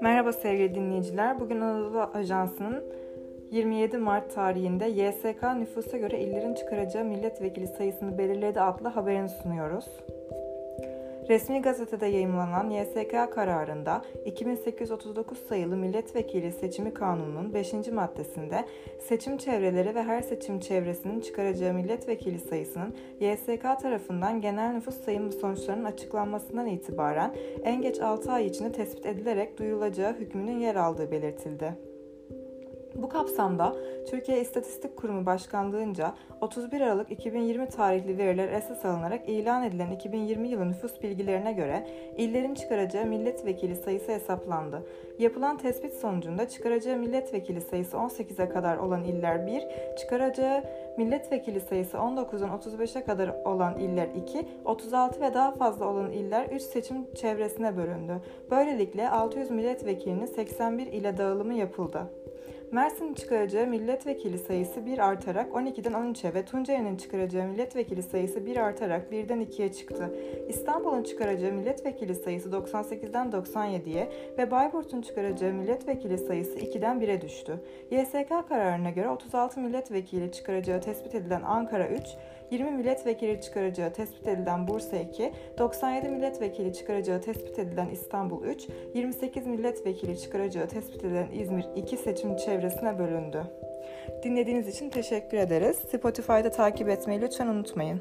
Merhaba sevgili dinleyiciler. Bugün Anadolu Ajansı'nın 27 Mart tarihinde YSK nüfusa göre illerin çıkaracağı milletvekili sayısını belirledi adlı haberini sunuyoruz. Resmi gazetede yayımlanan YSK kararında 2839 sayılı milletvekili seçimi kanununun 5. maddesinde seçim çevreleri ve her seçim çevresinin çıkaracağı milletvekili sayısının YSK tarafından genel nüfus sayımı sonuçlarının açıklanmasından itibaren en geç 6 ay içinde tespit edilerek duyulacağı hükmünün yer aldığı belirtildi. Bu kapsamda Türkiye İstatistik Kurumu Başkanlığı'nca 31 Aralık 2020 tarihli veriler esas alınarak ilan edilen 2020 yılı nüfus bilgilerine göre illerin çıkaracağı milletvekili sayısı hesaplandı. Yapılan tespit sonucunda çıkaracağı milletvekili sayısı 18'e kadar olan iller 1, çıkaracağı milletvekili sayısı 19'dan 35'e kadar olan iller 2, 36 ve daha fazla olan iller 3 seçim çevresine bölündü. Böylelikle 600 milletvekilinin 81 ile dağılımı yapıldı. Mersin'in çıkaracağı milletvekili sayısı 1 artarak 12'den 13'e ve Tunceli'nin çıkaracağı milletvekili sayısı 1 artarak 1'den 2'ye çıktı. İstanbul'un çıkaracağı milletvekili sayısı 98'den 97'ye ve Bayburt'un çıkaracağı milletvekili sayısı 2'den 1'e düştü. YSK kararına göre 36 milletvekili çıkaracağı tespit edilen Ankara 3, 20 milletvekili çıkaracağı tespit edilen Bursa 2, 97 milletvekili çıkaracağı tespit edilen İstanbul 3, 28 milletvekili çıkaracağı tespit edilen İzmir 2 seçim çevresine bölündü. Dinlediğiniz için teşekkür ederiz. Spotify'da takip etmeyi lütfen unutmayın.